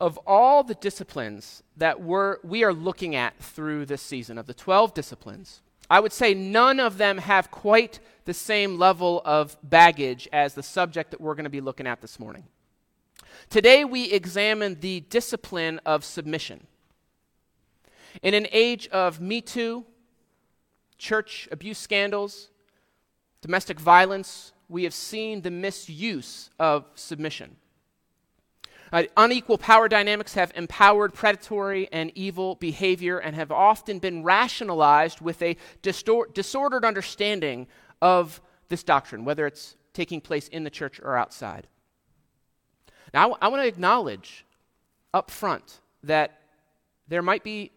of all the disciplines that we're, we are looking at through this season, of the 12 disciplines, I would say none of them have quite the same level of baggage as the subject that we're going to be looking at this morning. Today, we examine the discipline of submission. In an age of Me Too, church abuse scandals, domestic violence, we have seen the misuse of submission. Uh, unequal power dynamics have empowered predatory and evil behavior and have often been rationalized with a distor- disordered understanding of this doctrine, whether it's taking place in the church or outside. Now, I, I want to acknowledge up front that there might be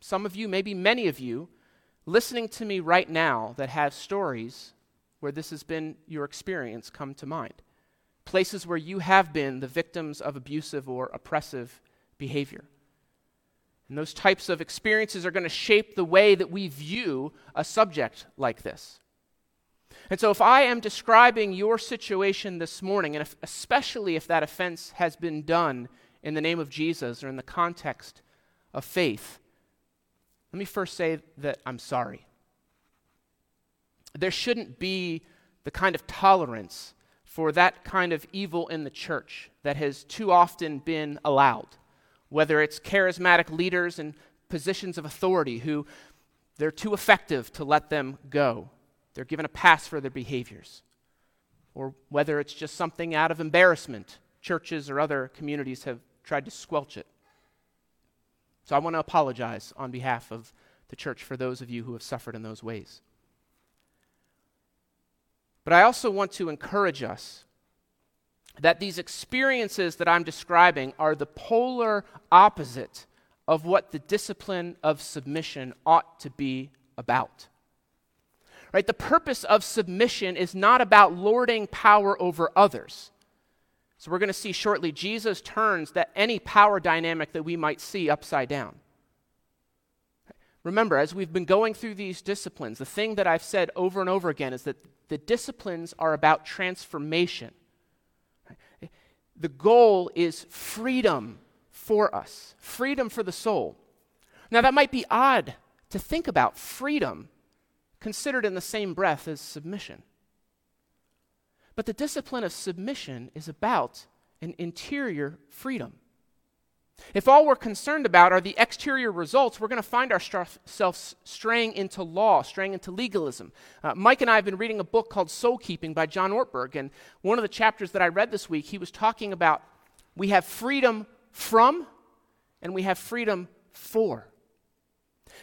some of you, maybe many of you, listening to me right now that have stories where this has been your experience come to mind places where you have been the victims of abusive or oppressive behavior. And those types of experiences are going to shape the way that we view a subject like this. And so, if I am describing your situation this morning, and if, especially if that offense has been done in the name of Jesus or in the context of faith, let me first say that I'm sorry. There shouldn't be the kind of tolerance for that kind of evil in the church that has too often been allowed, whether it's charismatic leaders in positions of authority who they're too effective to let them go. They're given a pass for their behaviors. Or whether it's just something out of embarrassment, churches or other communities have tried to squelch it. So I want to apologize on behalf of the church for those of you who have suffered in those ways. But I also want to encourage us that these experiences that I'm describing are the polar opposite of what the discipline of submission ought to be about. Right? The purpose of submission is not about lording power over others. So we're going to see shortly Jesus turns that any power dynamic that we might see upside down. Remember, as we've been going through these disciplines, the thing that I've said over and over again is that the disciplines are about transformation. The goal is freedom for us, freedom for the soul. Now, that might be odd to think about freedom considered in the same breath as submission. But the discipline of submission is about an interior freedom. If all we're concerned about are the exterior results, we're going to find ourselves straying into law, straying into legalism. Uh, Mike and I have been reading a book called Soul Keeping by John Ortberg, and one of the chapters that I read this week, he was talking about we have freedom from and we have freedom for.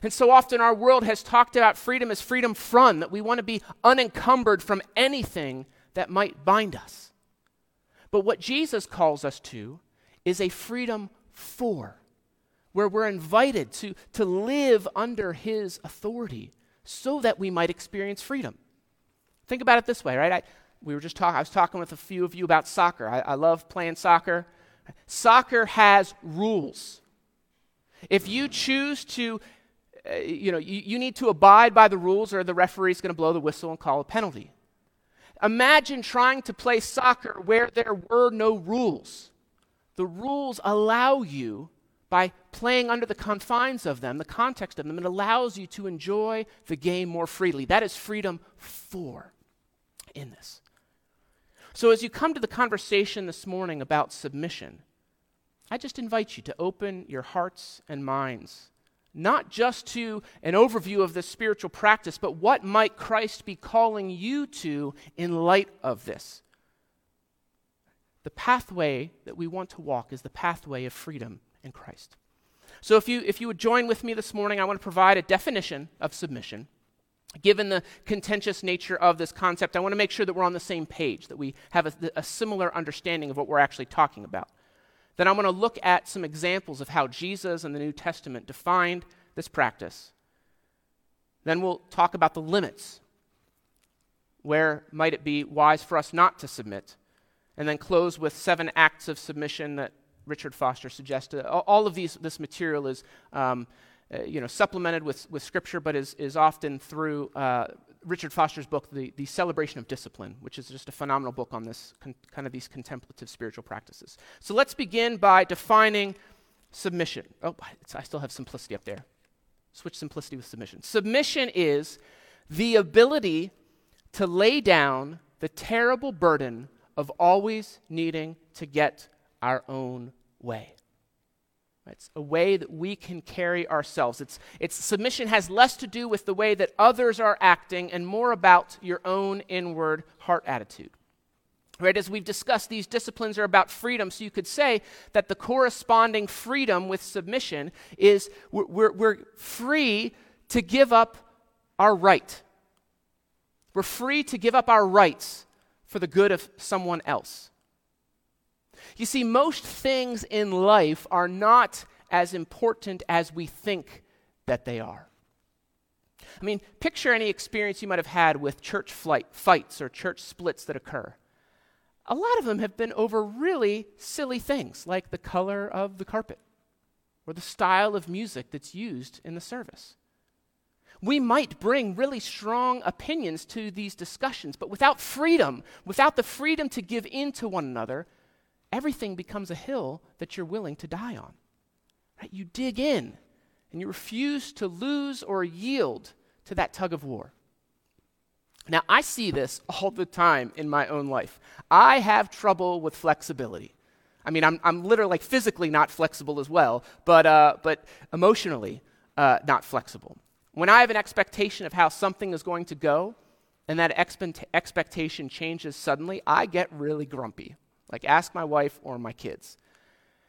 And so often our world has talked about freedom as freedom from, that we want to be unencumbered from anything that might bind us. But what Jesus calls us to is a freedom for, where we're invited to, to live under his authority so that we might experience freedom. Think about it this way, right? I, we were just talking, I was talking with a few of you about soccer. I, I love playing soccer. Soccer has rules. If you choose to, uh, you know, you, you need to abide by the rules or the referee's going to blow the whistle and call a penalty. Imagine trying to play soccer where there were no rules the rules allow you, by playing under the confines of them, the context of them, it allows you to enjoy the game more freely. That is freedom for in this. So, as you come to the conversation this morning about submission, I just invite you to open your hearts and minds, not just to an overview of this spiritual practice, but what might Christ be calling you to in light of this? The pathway that we want to walk is the pathway of freedom in Christ. So, if you, if you would join with me this morning, I want to provide a definition of submission. Given the contentious nature of this concept, I want to make sure that we're on the same page, that we have a, a similar understanding of what we're actually talking about. Then I'm going to look at some examples of how Jesus and the New Testament defined this practice. Then we'll talk about the limits. Where might it be wise for us not to submit? And then close with seven acts of submission that Richard Foster suggested. All of these, this material is um, uh, you know, supplemented with, with scripture, but is, is often through uh, Richard Foster's book, the, the Celebration of Discipline, which is just a phenomenal book on this con- kind of these contemplative spiritual practices. So let's begin by defining submission. Oh, I still have simplicity up there. Switch simplicity with submission. Submission is the ability to lay down the terrible burden of always needing to get our own way. It's a way that we can carry ourselves. It's, it's submission has less to do with the way that others are acting and more about your own inward heart attitude. Right, as we've discussed, these disciplines are about freedom. So you could say that the corresponding freedom with submission is we're, we're, we're free to give up our right. We're free to give up our rights for the good of someone else. You see, most things in life are not as important as we think that they are. I mean, picture any experience you might have had with church flight, fights or church splits that occur. A lot of them have been over really silly things, like the color of the carpet or the style of music that's used in the service. We might bring really strong opinions to these discussions, but without freedom, without the freedom to give in to one another, everything becomes a hill that you're willing to die on. Right? You dig in and you refuse to lose or yield to that tug of war. Now, I see this all the time in my own life. I have trouble with flexibility. I mean, I'm, I'm literally, like, physically not flexible as well, but, uh, but emotionally uh, not flexible. When I have an expectation of how something is going to go, and that expe- expectation changes suddenly, I get really grumpy. Like, ask my wife or my kids.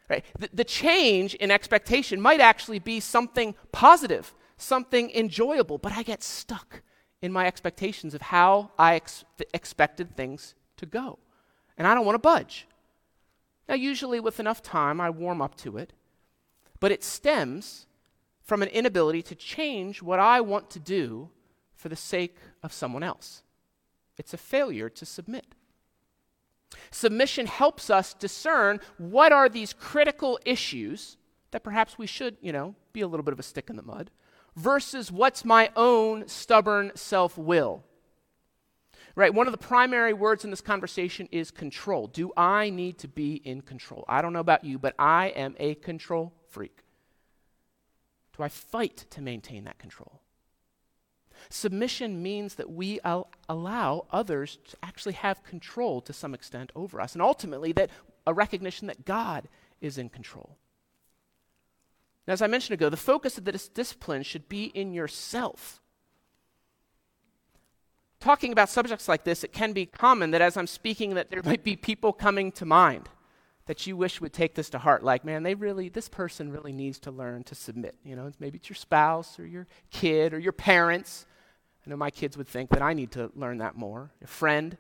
Right? The, the change in expectation might actually be something positive, something enjoyable, but I get stuck in my expectations of how I ex- expected things to go. And I don't want to budge. Now, usually with enough time, I warm up to it, but it stems from an inability to change what I want to do for the sake of someone else. It's a failure to submit. Submission helps us discern what are these critical issues that perhaps we should, you know, be a little bit of a stick in the mud versus what's my own stubborn self will. Right, one of the primary words in this conversation is control. Do I need to be in control? I don't know about you, but I am a control freak. Do I fight to maintain that control? Submission means that we al- allow others to actually have control to some extent over us, and ultimately that a recognition that God is in control. Now, as I mentioned ago, the focus of this discipline should be in yourself. Talking about subjects like this, it can be common that as I'm speaking, that there might be people coming to mind that you wish would take this to heart. Like, man, they really, this person really needs to learn to submit. You know, maybe it's your spouse or your kid or your parents. I know my kids would think that I need to learn that more. A friend.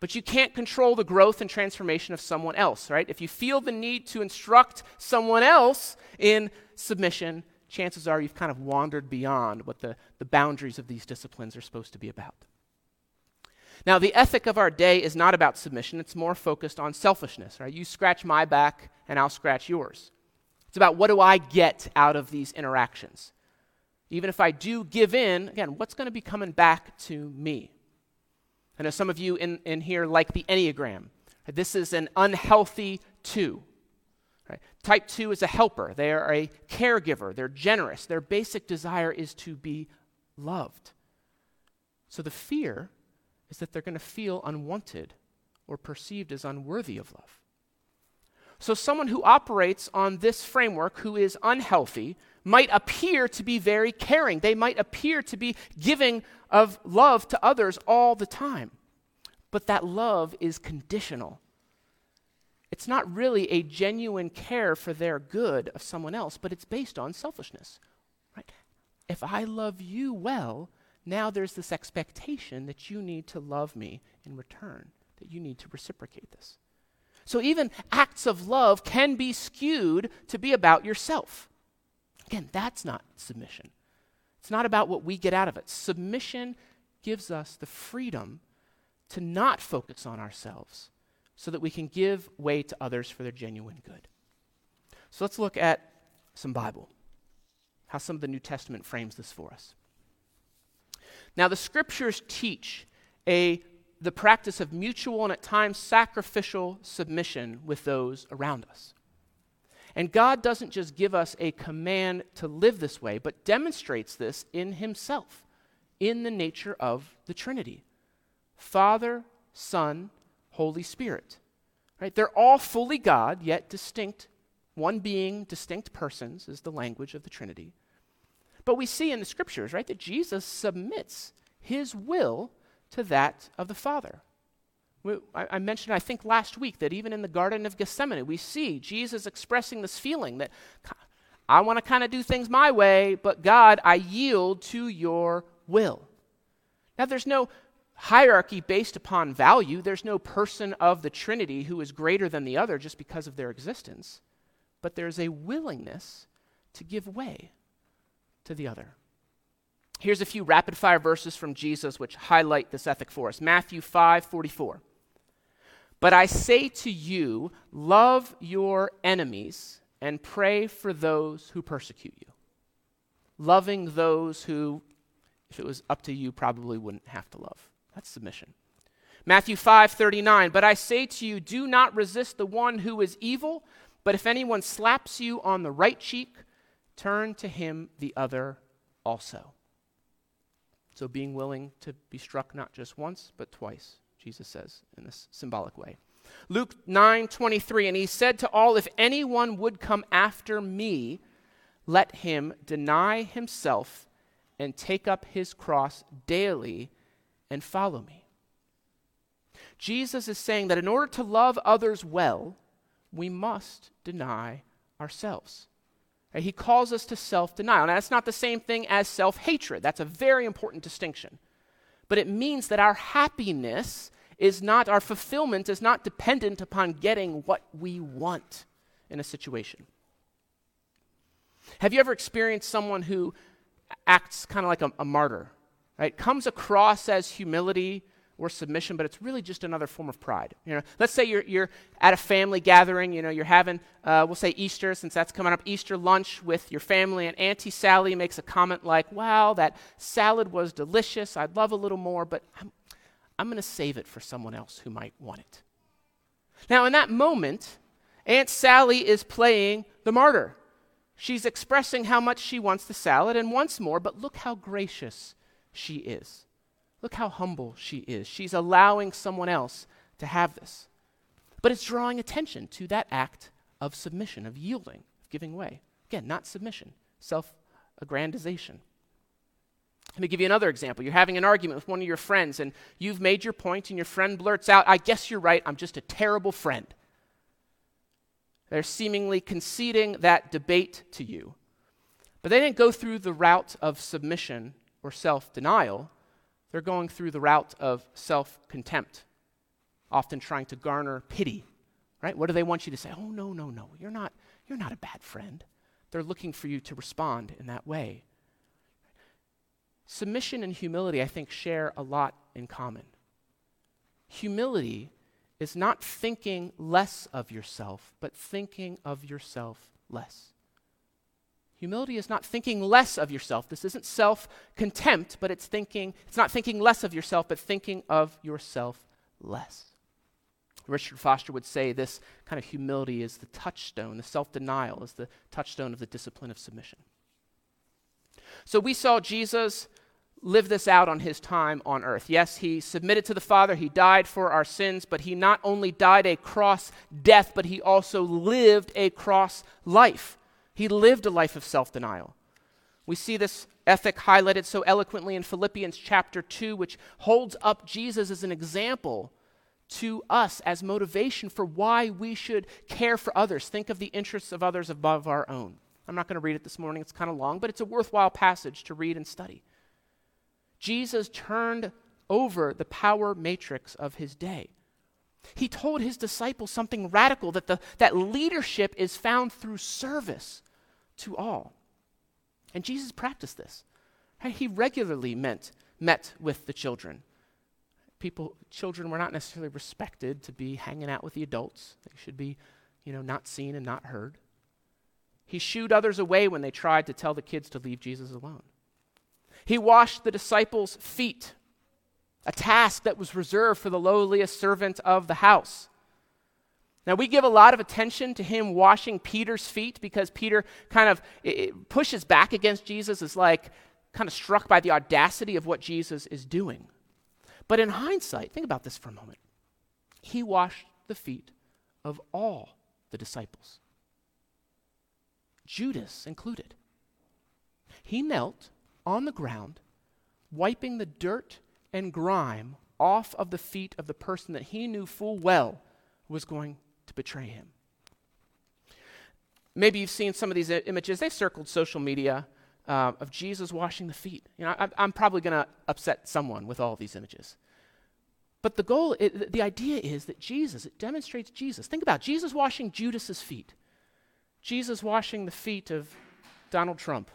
But you can't control the growth and transformation of someone else, right? If you feel the need to instruct someone else in submission, chances are you've kind of wandered beyond what the, the boundaries of these disciplines are supposed to be about. Now, the ethic of our day is not about submission, it's more focused on selfishness, right? You scratch my back and I'll scratch yours. It's about what do I get out of these interactions? Even if I do give in, again, what's going to be coming back to me? I know some of you in, in here like the Enneagram. This is an unhealthy two. Right? Type two is a helper, they are a caregiver, they're generous. Their basic desire is to be loved. So the fear is that they're going to feel unwanted or perceived as unworthy of love. So, someone who operates on this framework, who is unhealthy, might appear to be very caring. They might appear to be giving of love to others all the time. But that love is conditional. It's not really a genuine care for their good of someone else, but it's based on selfishness. Right? If I love you well, now there's this expectation that you need to love me in return, that you need to reciprocate this. So even acts of love can be skewed to be about yourself. Again, that's not submission. It's not about what we get out of it. Submission gives us the freedom to not focus on ourselves so that we can give way to others for their genuine good. So let's look at some Bible, how some of the New Testament frames this for us. Now, the scriptures teach a, the practice of mutual and at times sacrificial submission with those around us. And God doesn't just give us a command to live this way, but demonstrates this in Himself, in the nature of the Trinity Father, Son, Holy Spirit. Right? They're all fully God, yet distinct, one being, distinct persons is the language of the Trinity. But we see in the scriptures, right, that Jesus submits his will to that of the Father. I mentioned, I think, last week that even in the Garden of Gethsemane, we see Jesus expressing this feeling that I want to kind of do things my way, but God, I yield to your will. Now, there's no hierarchy based upon value. There's no person of the Trinity who is greater than the other just because of their existence. But there's a willingness to give way to the other. Here's a few rapid fire verses from Jesus which highlight this ethic for us. Matthew 5 44. But I say to you, love your enemies and pray for those who persecute you. Loving those who, if it was up to you, probably wouldn't have to love. That's submission. Matthew 5:39 But I say to you do not resist the one who is evil but if anyone slaps you on the right cheek turn to him the other also. So being willing to be struck not just once but twice Jesus says in this symbolic way. Luke 9:23 and he said to all if anyone would come after me let him deny himself and take up his cross daily and follow me. Jesus is saying that in order to love others well, we must deny ourselves. He calls us to self denial. Now, that's not the same thing as self hatred. That's a very important distinction. But it means that our happiness is not, our fulfillment is not dependent upon getting what we want in a situation. Have you ever experienced someone who acts kind of like a, a martyr? right? Comes across as humility or submission, but it's really just another form of pride. You know, let's say you're, you're at a family gathering, you know, you're having, uh, we'll say Easter, since that's coming up, Easter lunch with your family, and Auntie Sally makes a comment like, wow, that salad was delicious, I'd love a little more, but I'm, I'm going to save it for someone else who might want it. Now, in that moment, Aunt Sally is playing the martyr. She's expressing how much she wants the salad and wants more, but look how gracious she is. Look how humble she is. She's allowing someone else to have this. But it's drawing attention to that act of submission, of yielding, of giving way. Again, not submission, self aggrandization. Let me give you another example. You're having an argument with one of your friends, and you've made your point, and your friend blurts out, I guess you're right, I'm just a terrible friend. They're seemingly conceding that debate to you. But they didn't go through the route of submission or self denial, they're going through the route of self contempt, often trying to garner pity. Right? What do they want you to say? Oh, no, no, no. You're not, you're not a bad friend. They're looking for you to respond in that way. Submission and humility, I think, share a lot in common. Humility is not thinking less of yourself, but thinking of yourself less. Humility is not thinking less of yourself. This isn't self contempt, but it's thinking, it's not thinking less of yourself, but thinking of yourself less. Richard Foster would say this kind of humility is the touchstone, the self denial is the touchstone of the discipline of submission. So we saw Jesus live this out on his time on earth. Yes, he submitted to the Father, he died for our sins, but he not only died a cross death, but he also lived a cross life. He lived a life of self denial. We see this ethic highlighted so eloquently in Philippians chapter 2, which holds up Jesus as an example to us as motivation for why we should care for others, think of the interests of others above our own. I'm not going to read it this morning, it's kind of long, but it's a worthwhile passage to read and study. Jesus turned over the power matrix of his day. He told his disciples something radical that, the, that leadership is found through service, to all. And Jesus practiced this. He regularly met, met with the children. People, children were not necessarily respected to be hanging out with the adults. They should be, you know, not seen and not heard. He shooed others away when they tried to tell the kids to leave Jesus alone. He washed the disciples' feet, a task that was reserved for the lowliest servant of the house. Now, we give a lot of attention to him washing Peter's feet because Peter kind of pushes back against Jesus, is like kind of struck by the audacity of what Jesus is doing. But in hindsight, think about this for a moment. He washed the feet of all the disciples, Judas included. He knelt on the ground, wiping the dirt and grime off of the feet of the person that he knew full well was going to betray him. Maybe you've seen some of these images. They've circled social media uh, of Jesus washing the feet. You know, I, am probably going to upset someone with all these images. But the goal, it, the idea is that Jesus, it demonstrates Jesus. Think about Jesus washing Judas's feet, Jesus washing the feet of Donald Trump,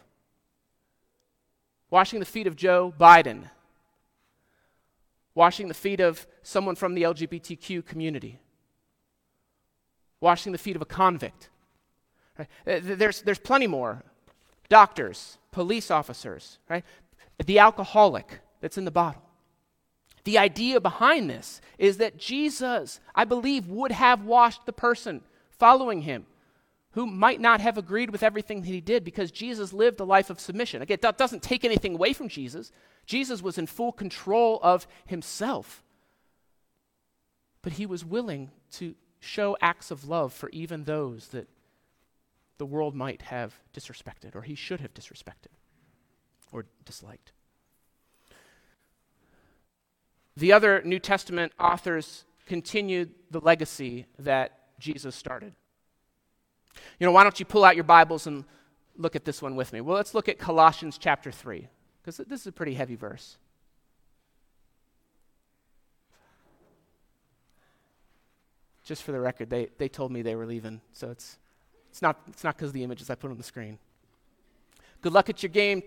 washing the feet of Joe Biden, washing the feet of someone from the LGBTQ community washing the feet of a convict. Right? There's, there's plenty more doctors, police officers, right? The alcoholic that's in the bottle. The idea behind this is that Jesus, I believe, would have washed the person following him who might not have agreed with everything that he did because Jesus lived a life of submission. Again, that doesn't take anything away from Jesus. Jesus was in full control of himself. But he was willing to show acts of love for even those that the world might have disrespected or he should have disrespected or disliked. The other New Testament authors continued the legacy that Jesus started. You know, why don't you pull out your Bibles and look at this one with me? Well, let's look at Colossians chapter 3, because this is a pretty heavy verse. Just for the record, they, they told me they were leaving, so it's, it's not it's not because of the images I put on the screen. Good luck at your game.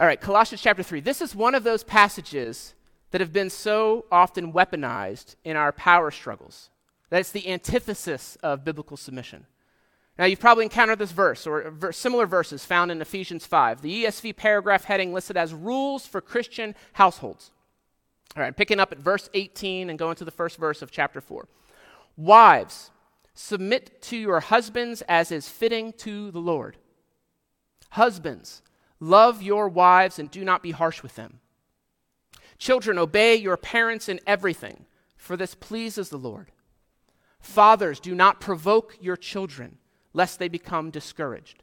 All right, Colossians chapter 3. This is one of those passages that have been so often weaponized in our power struggles. That's the antithesis of biblical submission. Now, you've probably encountered this verse or similar verses found in Ephesians 5. The ESV paragraph heading listed as Rules for Christian Households. All right, picking up at verse 18 and going to the first verse of chapter 4. Wives, submit to your husbands as is fitting to the Lord. Husbands, love your wives and do not be harsh with them. Children, obey your parents in everything, for this pleases the Lord. Fathers, do not provoke your children, lest they become discouraged.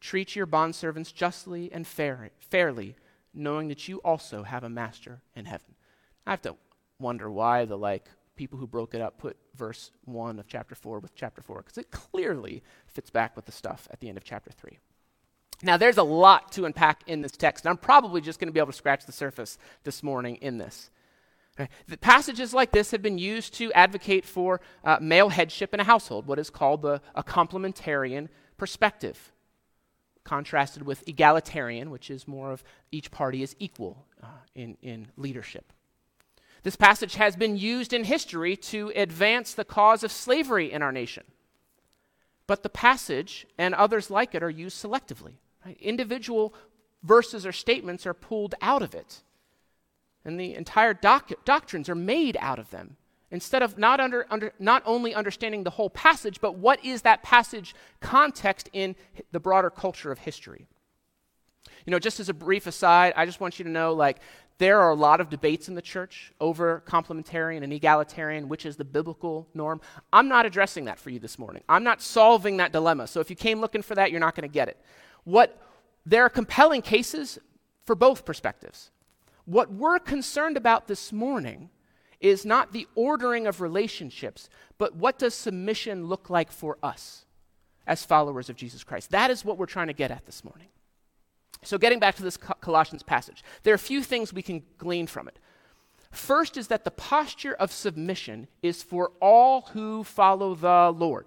Treat your bondservants justly and fair, fairly, knowing that you also have a master in heaven. I have to wonder why the like people who broke it up put verse 1 of chapter 4 with chapter 4 because it clearly fits back with the stuff at the end of chapter 3. Now, there's a lot to unpack in this text, and I'm probably just going to be able to scratch the surface this morning in this. The passages like this have been used to advocate for uh, male headship in a household, what is called the, a complementarian perspective contrasted with egalitarian, which is more of each party is equal uh, in, in leadership. This passage has been used in history to advance the cause of slavery in our nation. But the passage and others like it are used selectively. Right? Individual verses or statements are pulled out of it, and the entire doc- doctrines are made out of them instead of not, under, under, not only understanding the whole passage, but what is that passage context in the broader culture of history. You know, just as a brief aside, I just want you to know like, there are a lot of debates in the church over complementarian and egalitarian, which is the biblical norm. I'm not addressing that for you this morning. I'm not solving that dilemma. So if you came looking for that, you're not going to get it. What there are compelling cases for both perspectives. What we're concerned about this morning is not the ordering of relationships, but what does submission look like for us as followers of Jesus Christ? That is what we're trying to get at this morning. So, getting back to this Colossians passage, there are a few things we can glean from it. First is that the posture of submission is for all who follow the Lord.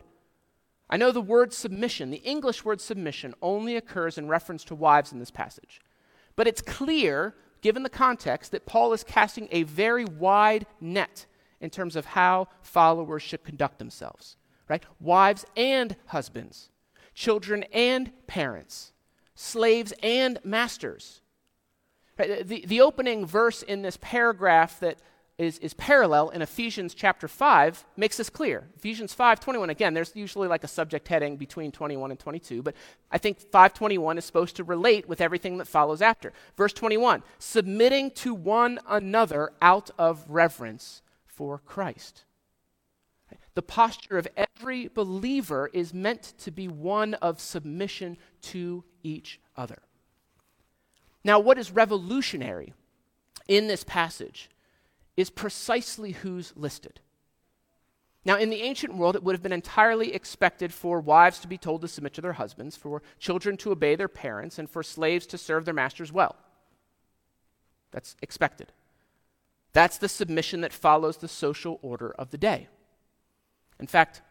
I know the word submission, the English word submission, only occurs in reference to wives in this passage. But it's clear, given the context, that Paul is casting a very wide net in terms of how followers should conduct themselves, right? Wives and husbands, children and parents, slaves and masters. Right? The, the opening verse in this paragraph that is, is parallel in Ephesians chapter 5 makes this clear. Ephesians 5:21 again, there's usually like a subject heading between 21 and 22, but I think 521 is supposed to relate with everything that follows after. Verse 21, submitting to one another out of reverence for Christ. The posture of every believer is meant to be one of submission to each other. Now, what is revolutionary in this passage is precisely who's listed. Now, in the ancient world, it would have been entirely expected for wives to be told to submit to their husbands, for children to obey their parents, and for slaves to serve their masters well. That's expected. That's the submission that follows the social order of the day. In fact,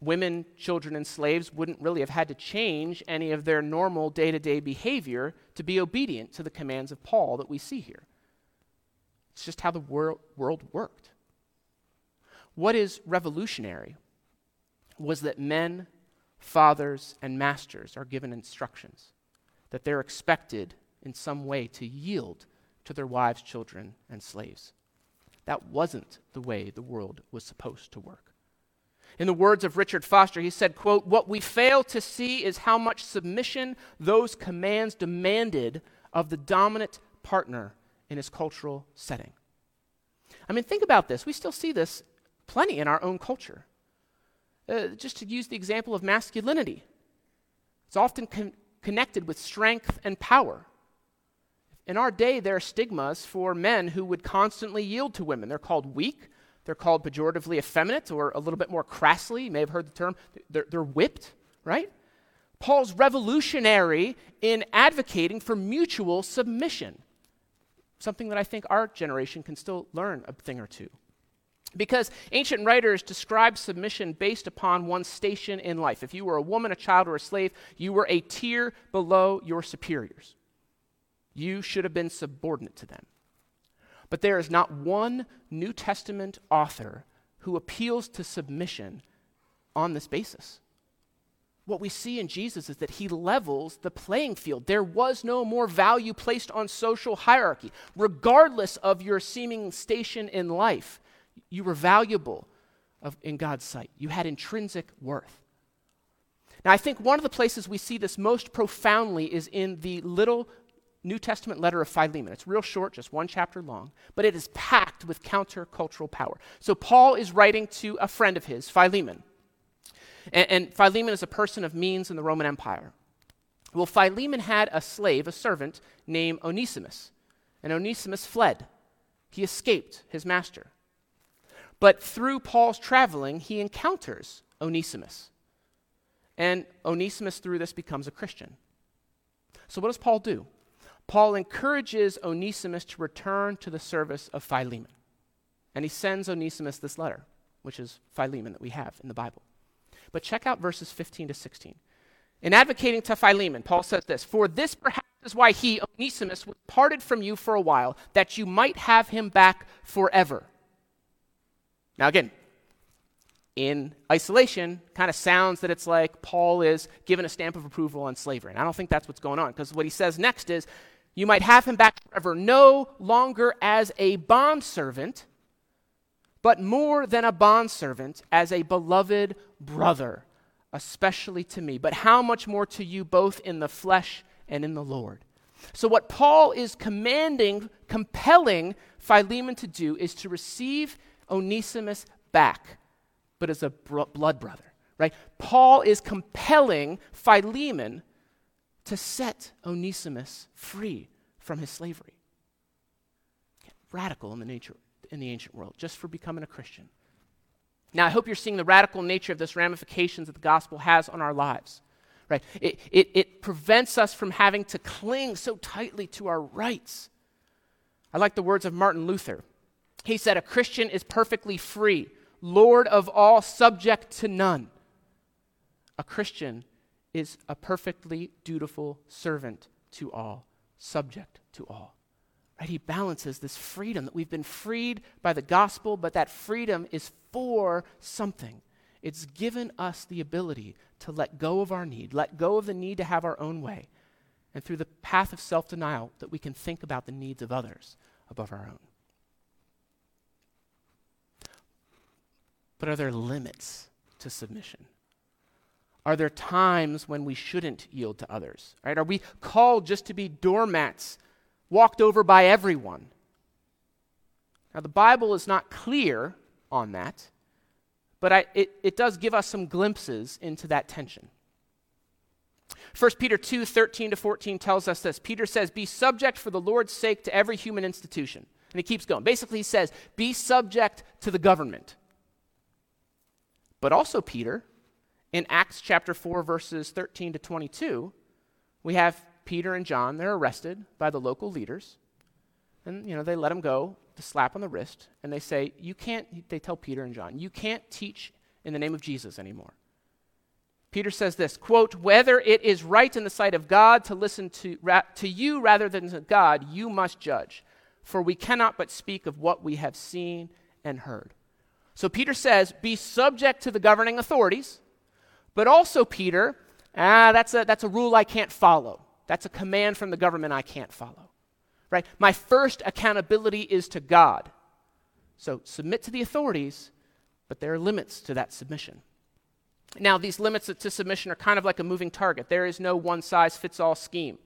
women, children, and slaves wouldn't really have had to change any of their normal day to day behavior to be obedient to the commands of Paul that we see here. It's just how the wor- world worked. What is revolutionary was that men, fathers, and masters are given instructions, that they're expected in some way to yield to their wives, children, and slaves. That wasn't the way the world was supposed to work. In the words of Richard Foster, he said, quote, "What we fail to see is how much submission those commands demanded of the dominant partner in his cultural setting. I mean, think about this. We still see this plenty in our own culture. Uh, just to use the example of masculinity, it's often con- connected with strength and power. In our day, there are stigmas for men who would constantly yield to women. They're called weak, they're called pejoratively effeminate, or a little bit more crassly, you may have heard the term, they're, they're whipped, right? Paul's revolutionary in advocating for mutual submission something that I think our generation can still learn a thing or two. Because ancient writers describe submission based upon one's station in life. If you were a woman, a child, or a slave, you were a tier below your superiors. You should have been subordinate to them. But there is not one New Testament author who appeals to submission on this basis what we see in Jesus is that he levels the playing field. There was no more value placed on social hierarchy. Regardless of your seeming station in life, you were valuable of, in God's sight. You had intrinsic worth. Now, I think one of the places we see this most profoundly is in the little New Testament letter of Philemon. It's real short, just one chapter long, but it is packed with countercultural power. So, Paul is writing to a friend of his, Philemon. And, and Philemon is a person of means in the Roman Empire. Well, Philemon had a slave, a servant, named Onesimus. And Onesimus fled. He escaped his master. But through Paul's traveling, he encounters Onesimus. And Onesimus, through this, becomes a Christian. So, what does Paul do? Paul encourages Onesimus to return to the service of Philemon. And he sends Onesimus this letter, which is Philemon that we have in the Bible. But check out verses 15 to 16. In advocating to Philemon, Paul says this For this perhaps is why he, Onesimus, was parted from you for a while, that you might have him back forever. Now, again, in isolation, kind of sounds that it's like Paul is given a stamp of approval on slavery. And I don't think that's what's going on, because what he says next is, You might have him back forever, no longer as a bondservant but more than a bondservant, as a beloved brother, especially to me, but how much more to you both in the flesh and in the Lord. So, what Paul is commanding, compelling Philemon to do is to receive Onesimus back, but as a bro- blood brother, right? Paul is compelling Philemon to set Onesimus free from his slavery. Radical in the nature in the ancient world just for becoming a Christian. Now, I hope you're seeing the radical nature of this ramifications that the gospel has on our lives. right? It, it, it prevents us from having to cling so tightly to our rights. I like the words of Martin Luther. He said, A Christian is perfectly free, Lord of all, subject to none. A Christian is a perfectly dutiful servant to all, subject to all. Right? He balances this freedom that we've been freed by the gospel, but that freedom is for something. It's given us the ability to let go of our need, let go of the need to have our own way, and through the path of self denial, that we can think about the needs of others above our own. But are there limits to submission? Are there times when we shouldn't yield to others? Right? Are we called just to be doormats walked over by everyone? Now, the Bible is not clear on that, but I, it, it does give us some glimpses into that tension. 1 Peter 2 13 to 14 tells us this. Peter says, Be subject for the Lord's sake to every human institution. And he keeps going. Basically, he says, Be subject to the government. But also, Peter, in Acts chapter 4, verses 13 to 22, we have Peter and John. They're arrested by the local leaders. And, you know, they let them go, the slap on the wrist, and they say, You can't, they tell Peter and John, you can't teach in the name of Jesus anymore. Peter says this quote, Whether it is right in the sight of God to listen to, ra- to you rather than to God, you must judge. For we cannot but speak of what we have seen and heard. So Peter says, Be subject to the governing authorities, but also, Peter, ah, that's a, that's a rule I can't follow. That's a command from the government I can't follow. Right? My first accountability is to God. So submit to the authorities, but there are limits to that submission. Now, these limits to submission are kind of like a moving target. There is no one size fits all scheme.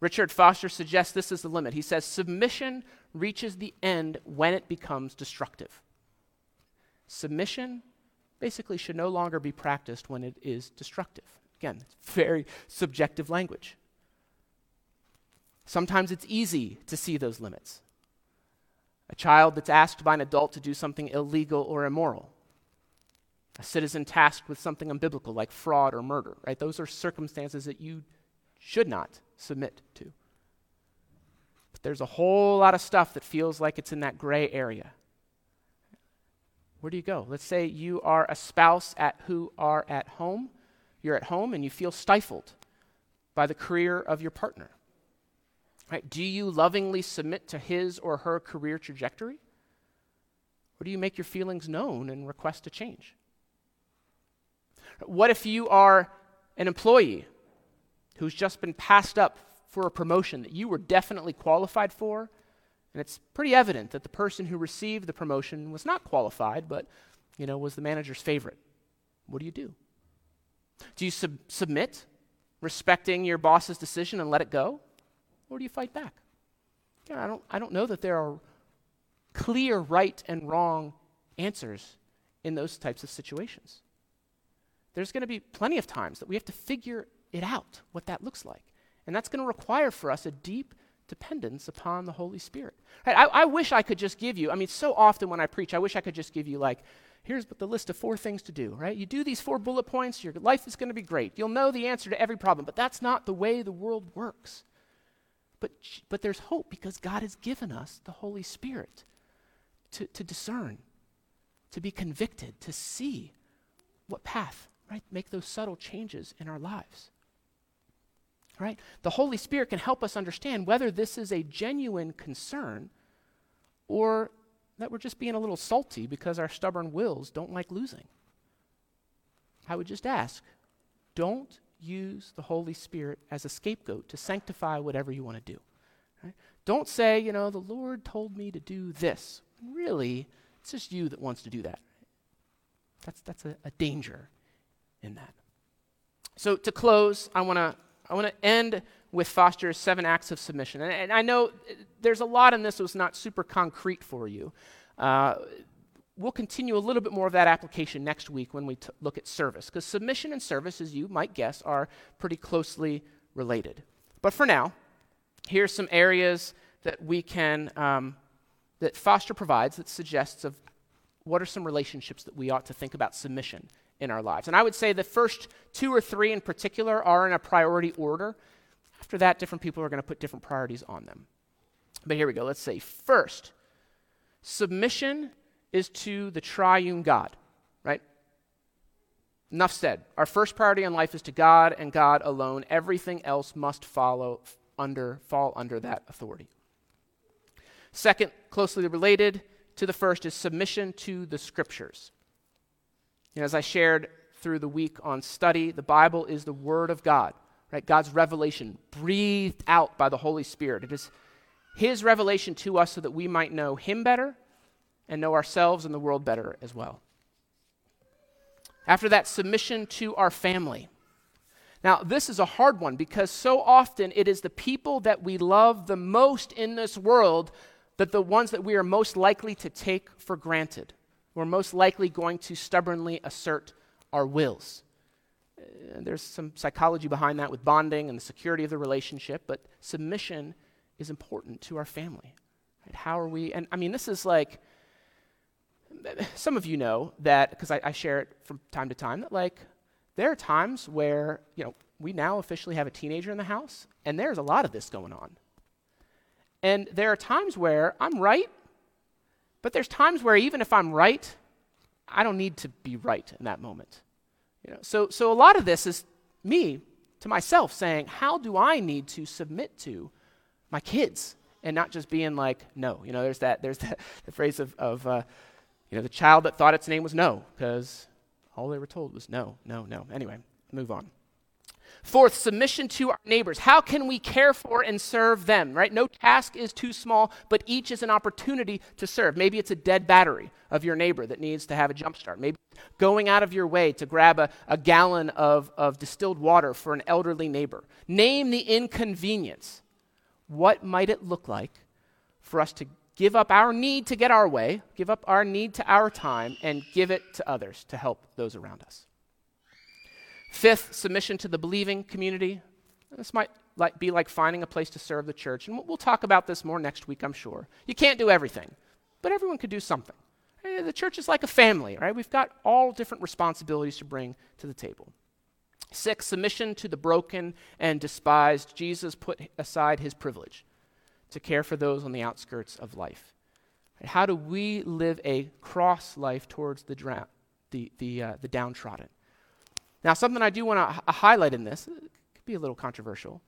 Richard Foster suggests this is the limit. He says submission reaches the end when it becomes destructive. Submission basically should no longer be practiced when it is destructive. Again, it's very subjective language. Sometimes it's easy to see those limits. A child that's asked by an adult to do something illegal or immoral a citizen tasked with something unbiblical like fraud or murder, right? Those are circumstances that you should not submit to. But there's a whole lot of stuff that feels like it's in that gray area. Where do you go? Let's say you are a spouse at who are at home. You're at home and you feel stifled by the career of your partner. Right? Do you lovingly submit to his or her career trajectory? Or do you make your feelings known and request a change? What if you are an employee who's just been passed up for a promotion that you were definitely qualified for? And it's pretty evident that the person who received the promotion was not qualified, but you know, was the manager's favorite. What do you do? Do you sub- submit, respecting your boss's decision and let it go? Or do you fight back? I, don't, I don't know that there are clear right and wrong answers in those types of situations there's going to be plenty of times that we have to figure it out, what that looks like. And that's going to require for us a deep dependence upon the Holy Spirit. Right, I, I, wish I could just give you, I mean, so often when I preach, I wish I could just give you, like, here's the list of four things to do, right? You do these four bullet points, your life is going to be great. You'll know the answer to every problem, but that's not the way the world works. But, but there's hope because God has given us the Holy Spirit to, to discern, to be convicted, to see what path right? Make those subtle changes in our lives. Right? The Holy Spirit can help us understand whether this is a genuine concern or that we're just being a little salty because our stubborn wills don't like losing. I would just ask don't use the Holy Spirit as a scapegoat to sanctify whatever you want to do. Right? Don't say, you know, the Lord told me to do this. Really, it's just you that wants to do that. That's, that's a, a danger in that. So to close, I want to I want to end with Foster's seven acts of submission. And, and, I know there's a lot in this that was not super concrete for you. Uh, we'll continue a little bit more of that application next week when we t- look at service, because submission and service, as you might guess, are pretty closely related. But for now, here's some areas that we can um, that Foster provides that suggests of what are some relationships that we ought to think about submission in our lives. And I would say the first two or three in particular are in a priority order. After that, different people are going to put different priorities on them. But here we go. Let's say first, submission is to the triune God, right? Enough said. Our first priority in life is to God and God alone. Everything else must follow under fall under that authority. Second, closely related to the first is submission to the scriptures. And as I shared through the week on study, the Bible is the word of God, right? God's revelation breathed out by the Holy Spirit. It is his revelation to us so that we might know him better and know ourselves and the world better as well. After that, submission to our family. Now, this is a hard one because so often it is the people that we love the most in this world that the ones that we are most likely to take for granted. We're most likely going to stubbornly assert our wills. There's some psychology behind that with bonding and the security of the relationship, but submission is important to our family. Right? How are we? And I mean, this is like, some of you know that, because I, I share it from time to time, that like, there are times where, you know, we now officially have a teenager in the house, and there's a lot of this going on. And there are times where I'm right, but there's times where even if I'm right, I don't need to be right in that moment. You know, so, so a lot of this is me to myself saying, how do I need to submit to my kids? And not just being like, no. You know, there's that, there's that the phrase of, of uh, you know, the child that thought its name was no, because all they were told was no, no, no. Anyway, move on. Fourth, submission to our neighbors. How can we care for and serve them, right? No task is too small, but each is an opportunity to serve. Maybe it's a dead battery of your neighbor that needs to have a jump start. Maybe going out of your way to grab a, a gallon of, of distilled water for an elderly neighbor. Name the inconvenience. What might it look like for us to give up our need to get our way, give up our need to our time, and give it to others to help those around us? Fifth, submission to the believing community. This might like, be like finding a place to serve the church. And we'll talk about this more next week, I'm sure. You can't do everything, but everyone could do something. Eh, the church is like a family, right? We've got all different responsibilities to bring to the table. Six, submission to the broken and despised. Jesus put aside his privilege to care for those on the outskirts of life. How do we live a cross life towards the, the, the, uh, the downtrodden? Now, something I do want to h- highlight in this, it could be a little controversial,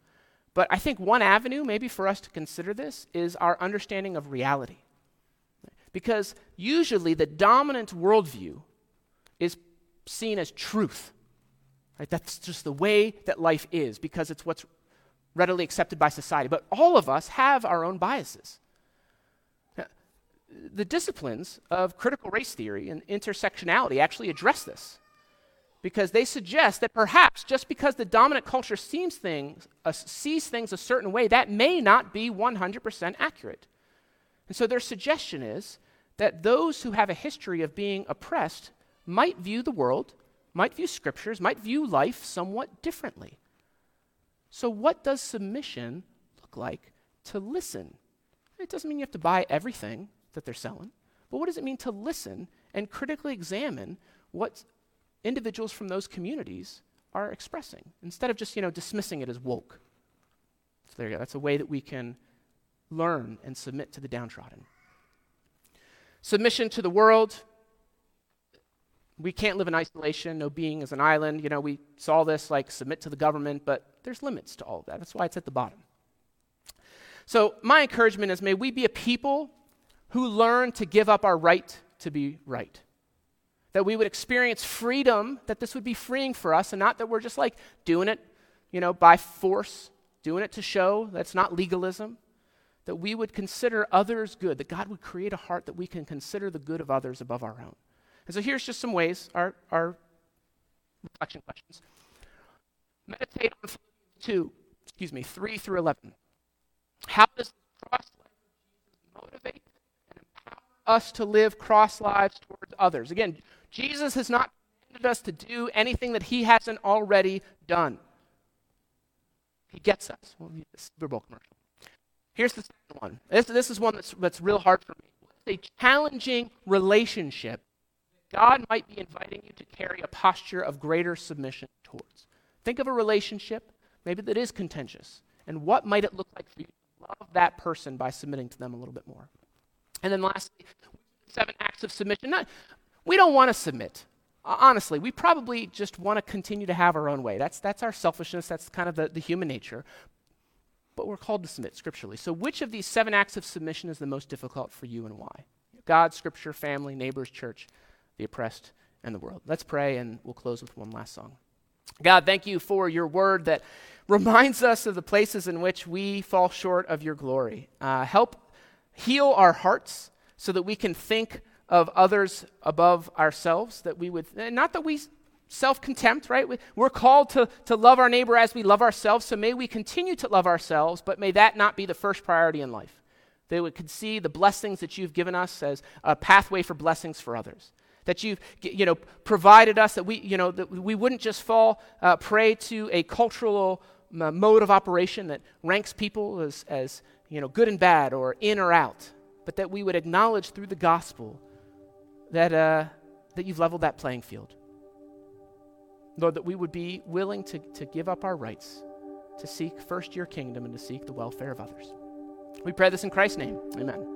but I think one avenue maybe for us to consider this is our understanding of reality. Because usually the dominant worldview is seen as truth. Right? That's just the way that life is because it's what's readily accepted by society. But all of us have our own biases. The disciplines of critical race theory and intersectionality actually address this because they suggest that perhaps just because the dominant culture things, uh, sees things a certain way, that may not be 100% accurate. And so their suggestion is that those who have a history of being oppressed might view the world, might view scriptures, might view life somewhat differently. So, what does submission look like to listen? It doesn't mean you have to buy everything that they're selling, but what does it mean to listen and critically examine what individuals from those communities are expressing instead of just you know dismissing it as woke? So there you go. That's a way that we can learn and submit to the downtrodden. Submission to the world we can't live in isolation no being is an island you know we saw this like submit to the government but there's limits to all of that that's why it's at the bottom so my encouragement is may we be a people who learn to give up our right to be right that we would experience freedom, that this would be freeing for us, and not that we're just like doing it, you know, by force, doing it to show. That's not legalism. That we would consider others good, that God would create a heart that we can consider the good of others above our own. And so here's just some ways, our, our reflection questions. Meditate on 2, excuse me, 3 through 11. How does the cross life motivate and empower us to live cross lives towards others? Again, Jesus has not commanded us to do anything that he hasn't already done. He gets us. Well, Super Bowl commercial. Here's the second one. This, this is one that's, that's real hard for me. It's a challenging relationship God might be inviting you to carry a posture of greater submission towards. Think of a relationship, maybe that is contentious, and what might it look like for you to love that person by submitting to them a little bit more? And then lastly, seven acts of submission. Not, we don't want to submit. Honestly, we probably just want to continue to have our own way. That's, that's our selfishness, that's kind of the, the human nature. But we're called to submit scripturally. So, which of these seven acts of submission is the most difficult for you and why? God, scripture, family, neighbors, church, the oppressed, and the world. Let's pray, and we'll close with one last song. God, thank you for your word that reminds us of the places in which we fall short of your glory. Uh, help heal our hearts so that we can think of others above ourselves, that we would, not that we self contempt, right? We're called to, to love our neighbor as we love ourselves, so may we continue to love ourselves, but may that not be the first priority in life. They would see the blessings that you've given us as a pathway for blessings for others. That you've you know, provided us, that we, you know, that we wouldn't just fall uh, prey to a cultural mode of operation that ranks people as, as you know, good and bad or in or out, but that we would acknowledge through the gospel that, uh, that you've leveled that playing field. Lord, that we would be willing to, to give up our rights, to seek first your kingdom and to seek the welfare of others. We pray this in Christ's name. Amen.